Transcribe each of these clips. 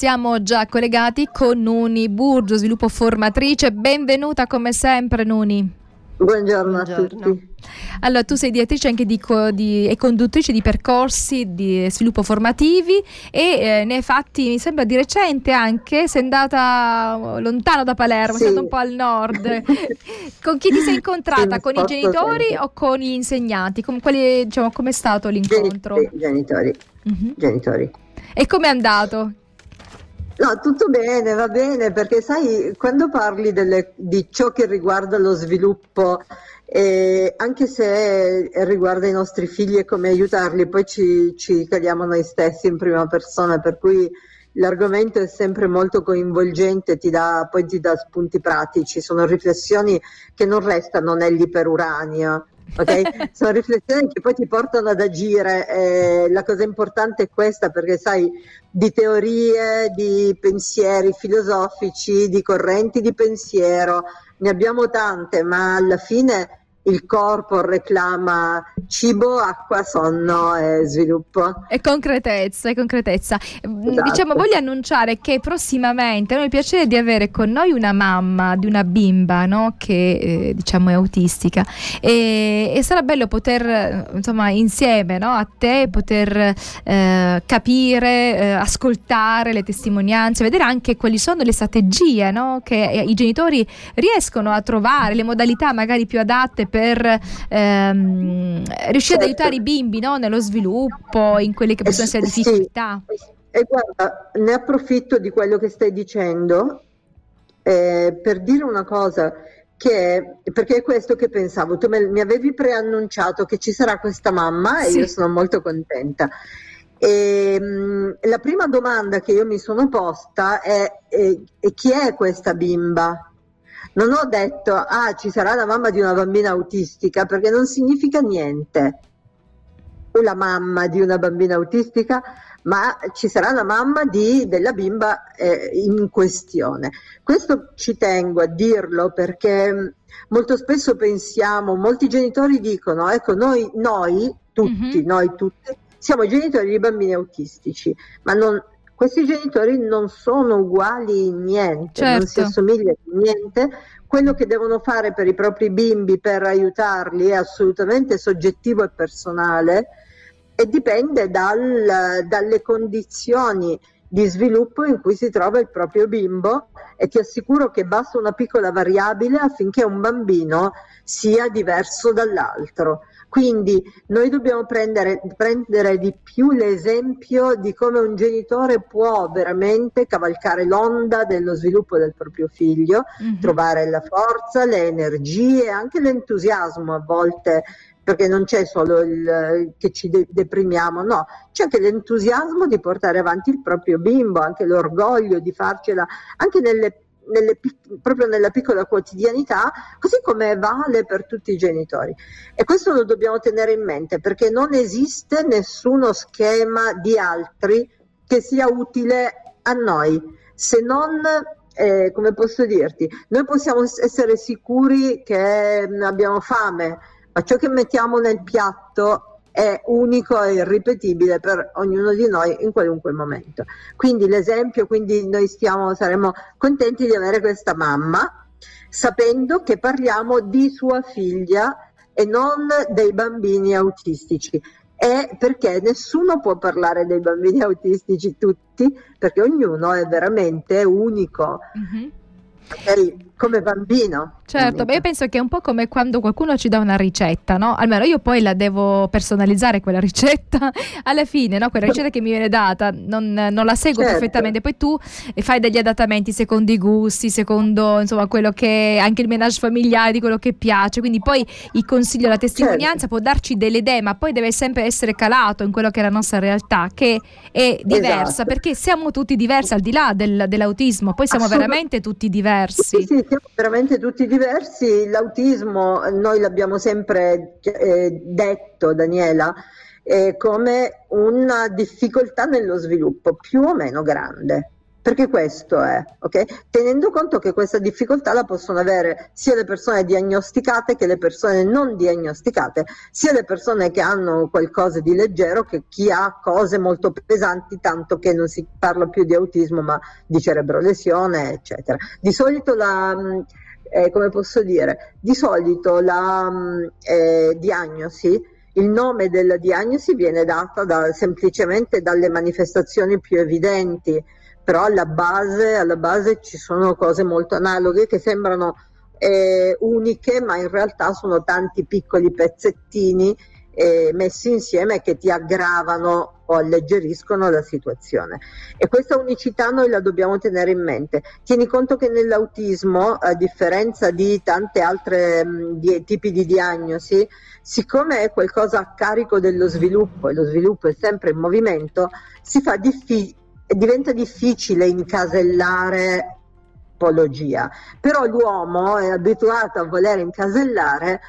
Siamo già collegati con Nuni Burgio, sviluppo formatrice. Benvenuta come sempre Nuni. Buongiorno, Buongiorno, a tutti. Allora, tu sei direttrice anche di, di, e conduttrice di percorsi di sviluppo formativi e eh, ne hai fatti, mi sembra, di recente anche, sei andata lontano da Palermo, sì. sei andata un po' al nord. con chi ti sei incontrata? Sì, con i genitori sempre. o con gli insegnanti? Com- quali, diciamo, com'è stato l'incontro? Genitori. Uh-huh. Genitori. E com'è andato? No, tutto bene, va bene, perché sai, quando parli delle, di ciò che riguarda lo sviluppo, eh, anche se riguarda i nostri figli e come aiutarli, poi ci, ci cadiamo noi stessi in prima persona, per cui l'argomento è sempre molto coinvolgente, ti dà, poi ti dà spunti pratici, sono riflessioni che non restano nell'iperuranio. Okay? Sono riflessioni che poi ti portano ad agire. Eh, la cosa importante è questa perché sai di teorie, di pensieri filosofici, di correnti di pensiero, ne abbiamo tante, ma alla fine il corpo reclama cibo, acqua, sonno e sviluppo. E concretezza, e concretezza. Mm, esatto. Diciamo, voglio annunciare che prossimamente noi il piacere di avere con noi una mamma di una bimba no? che eh, diciamo è autistica e, e, sarà bello poter insomma insieme no? a te poter eh, capire, eh, ascoltare le testimonianze, vedere anche quali sono le strategie no? che i genitori riescono a trovare, le modalità magari più adatte per ehm, riuscire certo. ad aiutare i bimbi no? nello sviluppo, in quelle che possono essere difficoltà. Sì. E guarda, ne approfitto di quello che stai dicendo eh, per dire una cosa che, perché è questo che pensavo, tu me, mi avevi preannunciato che ci sarà questa mamma sì. e io sono molto contenta. E, ehm, mh, la prima domanda che io mi sono posta è, è, è chi è questa bimba? Non ho detto, ah, ci sarà la mamma di una bambina autistica, perché non significa niente la mamma di una bambina autistica, ma ci sarà la mamma di, della bimba eh, in questione. Questo ci tengo a dirlo perché mm, molto spesso pensiamo, molti genitori dicono, ecco, noi, noi tutti, mm-hmm. noi tutti, siamo genitori di bambini autistici, ma non, questi genitori non sono uguali in niente, certo. non si certo. assomigliano in niente. Quello che devono fare per i propri bimbi per aiutarli è assolutamente soggettivo e personale e dipende dal, dalle condizioni di sviluppo in cui si trova il proprio bimbo e ti assicuro che basta una piccola variabile affinché un bambino sia diverso dall'altro. Quindi noi dobbiamo prendere, prendere di più l'esempio di come un genitore può veramente cavalcare l'onda dello sviluppo del proprio figlio, mm-hmm. trovare la forza, le energie, anche l'entusiasmo a volte perché non c'è solo il che ci de- deprimiamo, no, c'è anche l'entusiasmo di portare avanti il proprio bimbo, anche l'orgoglio di farcela, anche nelle nelle, proprio nella piccola quotidianità, così come vale per tutti i genitori. E questo lo dobbiamo tenere in mente perché non esiste nessuno schema di altri che sia utile a noi, se non eh, come posso dirti, noi possiamo essere sicuri che abbiamo fame, ma ciò che mettiamo nel piatto è unico e irripetibile per ognuno di noi in qualunque momento. Quindi l'esempio, quindi noi stiamo, saremo contenti di avere questa mamma, sapendo che parliamo di sua figlia e non dei bambini autistici. È perché nessuno può parlare dei bambini autistici tutti, perché ognuno è veramente unico. Mm-hmm. Come bambino. Certo, beh, io penso che è un po' come quando qualcuno ci dà una ricetta, no? Almeno io poi la devo personalizzare quella ricetta alla fine, no? Quella ricetta che mi viene data, non, non la seguo certo. perfettamente, poi tu fai degli adattamenti secondo i gusti, secondo insomma quello che anche il menage familiare di quello che piace, quindi poi il consiglio, la testimonianza certo. può darci delle idee, ma poi deve sempre essere calato in quello che è la nostra realtà, che è diversa, esatto. perché siamo tutti diversi al di là del, dell'autismo, poi siamo veramente tutti diversi. Sì, sì, siamo veramente tutti diversi l'autismo noi l'abbiamo sempre eh, detto, Daniela, eh, come una difficoltà nello sviluppo più o meno grande. Perché questo è, ok? Tenendo conto che questa difficoltà la possono avere sia le persone diagnosticate che le persone non diagnosticate, sia le persone che hanno qualcosa di leggero che chi ha cose molto pesanti, tanto che non si parla più di autismo ma di cerebrolesione, eccetera. Di solito la mm, eh, come posso dire, di solito la mm, eh, diagnosi il nome della diagnosi viene data da, semplicemente dalle manifestazioni più evidenti, però alla base, alla base ci sono cose molto analoghe che sembrano eh, uniche, ma in realtà sono tanti piccoli pezzettini eh, messi insieme che ti aggravano o alleggeriscono la situazione. E questa unicità noi la dobbiamo tenere in mente. Tieni conto che nell'autismo, a differenza di tante altre mh, di, tipi di diagnosi, siccome è qualcosa a carico dello sviluppo e lo sviluppo è sempre in movimento, si fa diffi- diventa difficile incasellare tipologia. Però l'uomo è abituato a voler incasellare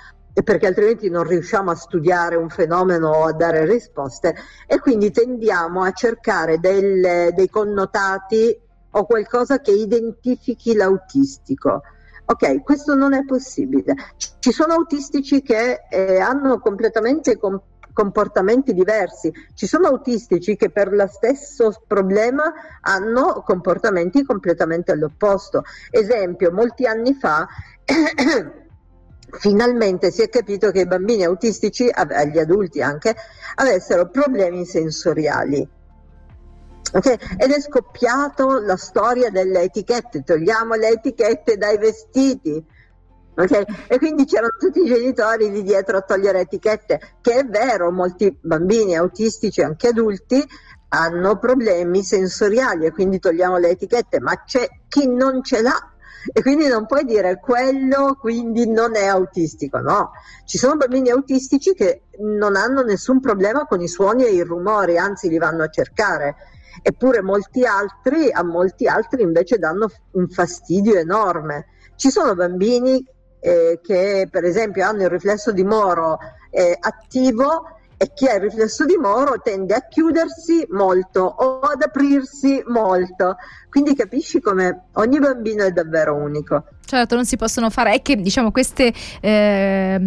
perché altrimenti non riusciamo a studiare un fenomeno o a dare risposte e quindi tendiamo a cercare del, dei connotati o qualcosa che identifichi l'autistico. Ok, questo non è possibile. Ci sono autistici che eh, hanno completamente com- comportamenti diversi. Ci sono autistici che per lo stesso problema hanno comportamenti completamente all'opposto. Esempio, molti anni fa finalmente si è capito che i bambini autistici, gli adulti anche, avessero problemi sensoriali. Okay? Ed è scoppiato la storia delle etichette, togliamo le etichette dai vestiti. Okay? E quindi c'erano tutti i genitori lì dietro a togliere etichette, che è vero, molti bambini autistici, anche adulti, hanno problemi sensoriali e quindi togliamo le etichette, ma c'è chi non ce l'ha e quindi non puoi dire quello quindi non è autistico, no, ci sono bambini autistici che non hanno nessun problema con i suoni e i rumori, anzi li vanno a cercare, eppure molti altri, a molti altri invece danno un fastidio enorme. Ci sono bambini eh, che per esempio hanno il riflesso di Moro eh, attivo e chi ha il riflesso di Moro tende a chiudersi molto o ad aprirsi molto. Quindi capisci come ogni bambino è davvero unico. Certo, non si possono fare, è che diciamo queste, eh,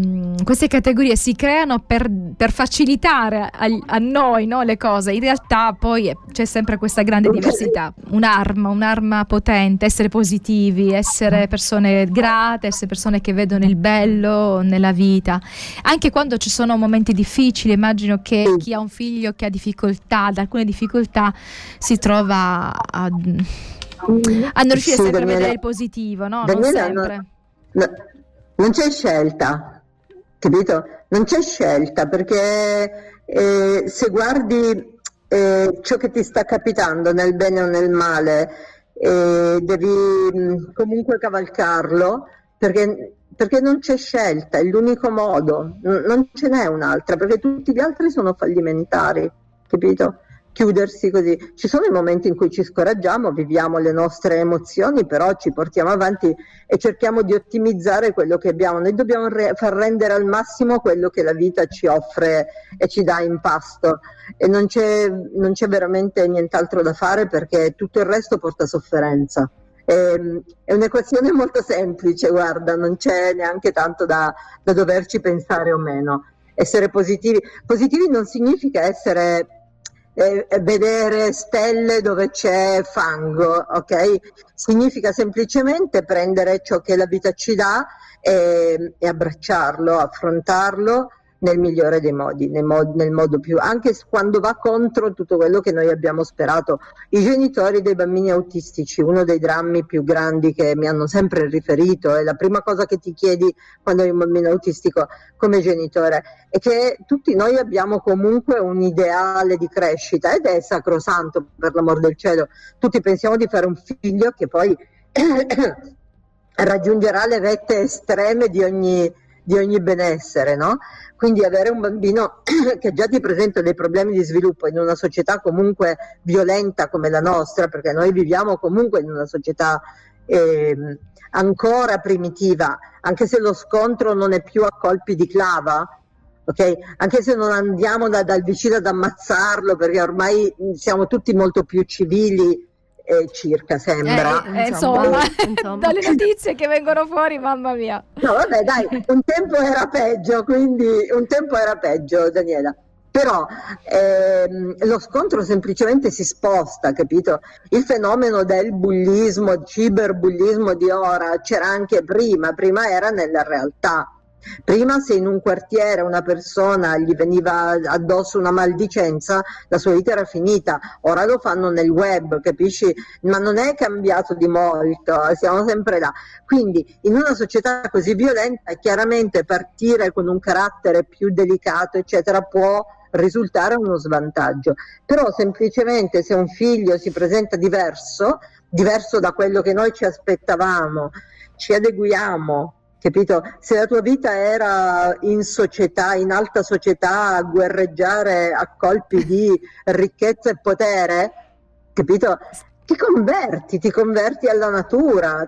queste categorie si creano per, per facilitare a, a noi no, le cose, in realtà poi c'è sempre questa grande diversità, un'arma, un'arma potente, essere positivi, essere persone grate, essere persone che vedono il bello nella vita, anche quando ci sono momenti difficili, immagino che chi ha un figlio che ha difficoltà, ad alcune difficoltà si trova a a non riuscire sì, sempre Daniela, a vedere il positivo, no? Daniela, non sempre. No, non c'è scelta, capito? Non c'è scelta perché eh, se guardi eh, ciò che ti sta capitando nel bene o nel male, eh, devi mh, mm, comunque cavalcarlo perché, perché, non c'è scelta, è l'unico modo, non ce n'è un'altra, perché tutti gli altri sono fallimentari, capito? Chiudersi così. Ci sono i momenti in cui ci scoraggiamo, viviamo le nostre emozioni, però ci portiamo avanti e cerchiamo di ottimizzare quello che abbiamo. Noi dobbiamo re- far rendere al massimo quello che la vita ci offre e ci dà in pasto e non c'è, non c'è veramente nient'altro da fare perché tutto il resto porta sofferenza. Ehm, è un'equazione molto semplice, guarda, non c'è neanche tanto da, da doverci pensare o meno. Essere positivi. Positivi non significa essere eh, vedere stelle dove c'è fango, ok? Significa semplicemente prendere ciò che la vita ci dà e, e abbracciarlo, affrontarlo nel migliore dei modi, nel, mod- nel, modo più, anche quando va contro tutto quello che noi abbiamo sperato. I genitori dei bambini autistici, uno dei drammi più grandi che mi hanno sempre riferito, è la prima cosa che ti chiedi quando hai un bambino autistico come genitore, è che tutti noi abbiamo comunque un ideale di crescita ed è sacrosanto per l'amor del cielo. Tutti pensiamo di fare un figlio che poi raggiungerà le vette estreme di ogni di ogni benessere, no? Quindi avere un bambino che già ti presenta dei problemi di sviluppo in una società comunque violenta come la nostra, perché noi viviamo comunque in una società eh, ancora primitiva, anche se lo scontro non è più a colpi di clava, Okay? Anche se non andiamo da, dal vicino ad ammazzarlo, perché ormai siamo tutti molto più civili eh, circa, sembra. Eh, eh, insomma, insomma, dalle notizie che vengono fuori, mamma mia. No, vabbè, dai, un tempo era peggio, quindi un tempo era peggio, Daniela. Però ehm, lo scontro semplicemente si sposta, capito? Il fenomeno del bullismo, ciberbullismo di ora c'era anche prima, prima era nella realtà Prima se in un quartiere una persona gli veniva addosso una maldicenza, la sua vita era finita, ora lo fanno nel web, capisci? Ma non è cambiato di molto, siamo sempre là. Quindi in una società così violenta chiaramente partire con un carattere più delicato, eccetera, può risultare uno svantaggio. Però semplicemente se un figlio si presenta diverso, diverso da quello che noi ci aspettavamo, ci adeguiamo capito? Se la tua vita era in società, in alta società, a guerreggiare a colpi di ricchezza e potere, capito? Ti converti, ti converti alla natura,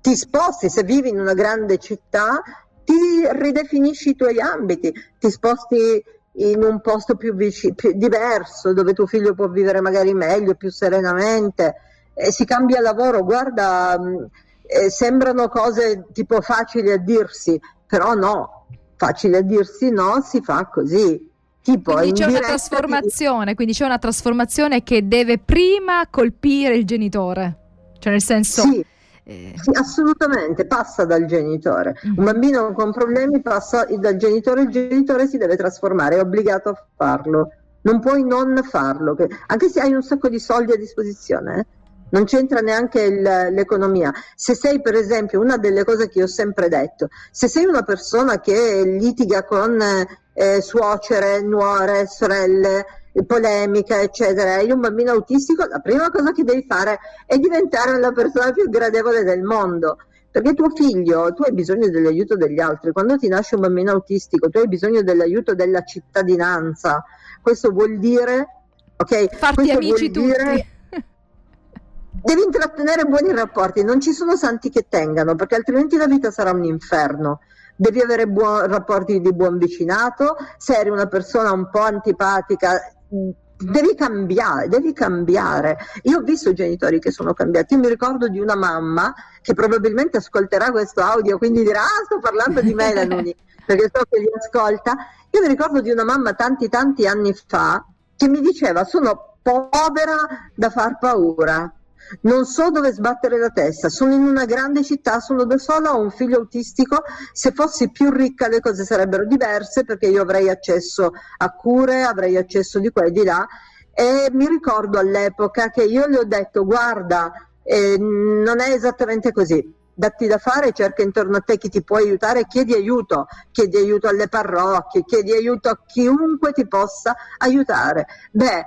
ti sposti, se vivi in una grande città, ti ridefinisci i tuoi ambiti, ti sposti in un posto più, vic- più diverso, dove tuo figlio può vivere magari meglio, più serenamente, e si cambia lavoro. Guarda, eh, sembrano cose tipo facili a dirsi, però no, facile a dirsi no, si fa così. Tipo, quindi c'è una trasformazione, di... quindi c'è una trasformazione che deve prima colpire il genitore, cioè nel senso... Sì. Eh... Sì, assolutamente, passa dal genitore. Mm. Un bambino con problemi passa dal genitore, il genitore si deve trasformare, è obbligato a farlo. Non puoi non farlo, anche se hai un sacco di soldi a disposizione. Eh? Non c'entra neanche il, l'economia. Se sei, per esempio, una delle cose che ho sempre detto, se sei una persona che litiga con eh, suocere, nuore, sorelle, polemica, eccetera, hai un bambino autistico, la prima cosa che devi fare è diventare la persona più gradevole del mondo. Perché tuo figlio, tu hai bisogno dell'aiuto degli altri. Quando ti nasce un bambino autistico, tu hai bisogno dell'aiuto della cittadinanza. Questo vuol dire, ok? Farti amici tutti. Dire, Devi intrattenere buoni rapporti, non ci sono santi che tengano, perché altrimenti la vita sarà un inferno. Devi avere buon, rapporti di buon vicinato, se eri una persona un po' antipatica, devi cambiare, devi cambiare. Io ho visto genitori che sono cambiati. Io mi ricordo di una mamma che probabilmente ascolterà questo audio, quindi dirà: Ah, sto parlando di me, Lanuni, perché so che li ascolta. Io mi ricordo di una mamma tanti, tanti anni fa che mi diceva: Sono povera da far paura non so dove sbattere la testa, sono in una grande città, sono da sola, ho un figlio autistico, se fossi più ricca le cose sarebbero diverse perché io avrei accesso a cure, avrei accesso di qua e di là. E mi ricordo all'epoca che io le ho detto guarda, eh, non è esattamente così, datti da fare, cerca intorno a te chi ti può aiutare, chiedi aiuto, chiedi aiuto alle parrocchie, chiedi aiuto a chiunque ti possa aiutare. Beh,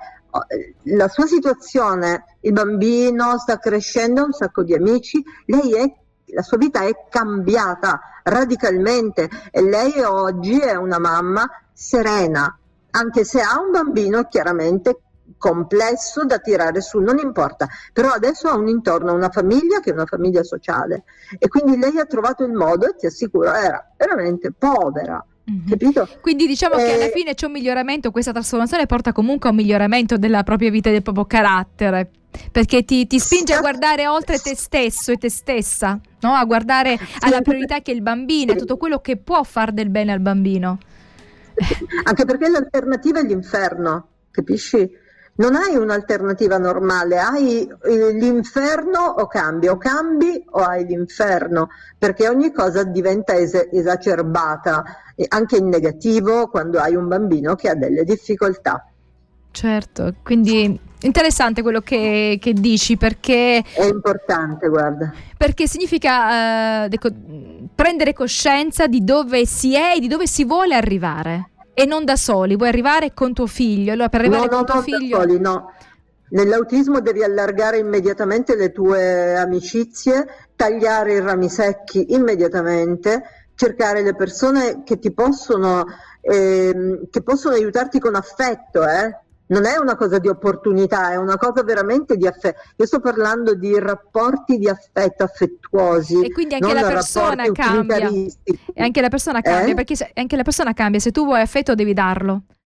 la sua situazione, il bambino sta crescendo, un sacco di amici, lei è, la sua vita è cambiata radicalmente e lei oggi è una mamma serena, anche se ha un bambino chiaramente complesso da tirare su, non importa, però adesso ha un intorno, una famiglia che è una famiglia sociale e quindi lei ha trovato il modo e ti assicuro era veramente povera Mm-hmm. Capito? Quindi diciamo eh, che alla eh, fine c'è un miglioramento, questa trasformazione porta comunque a un miglioramento della propria vita e del proprio carattere, perché ti, ti spinge a guardare oltre te stesso e te stessa, no? a guardare alla priorità che è il bambino e tutto quello che può far del bene al bambino. Anche perché l'alternativa è l'inferno, capisci? Non hai un'alternativa normale, hai eh, l'inferno o cambi, o cambi o hai l'inferno, perché ogni cosa diventa es- esacerbata, anche in negativo quando hai un bambino che ha delle difficoltà. Certo, quindi interessante quello che, che dici perché... È importante, guarda. Perché significa uh, deco- prendere coscienza di dove si è e di dove si vuole arrivare e non da soli, vuoi arrivare con tuo figlio. Allora, per arrivare no, con no, tuo figlio. Soli, no. Nell'autismo devi allargare immediatamente le tue amicizie, tagliare i rami secchi immediatamente, cercare le persone che ti possono, eh, che possono aiutarti con affetto, eh? Non è una cosa di opportunità, è una cosa veramente di affetto. Io sto parlando di rapporti di affetto affettuosi. E quindi anche la persona cambia. E anche la persona cambia, eh? perché anche la persona cambia, se tu vuoi affetto devi darlo.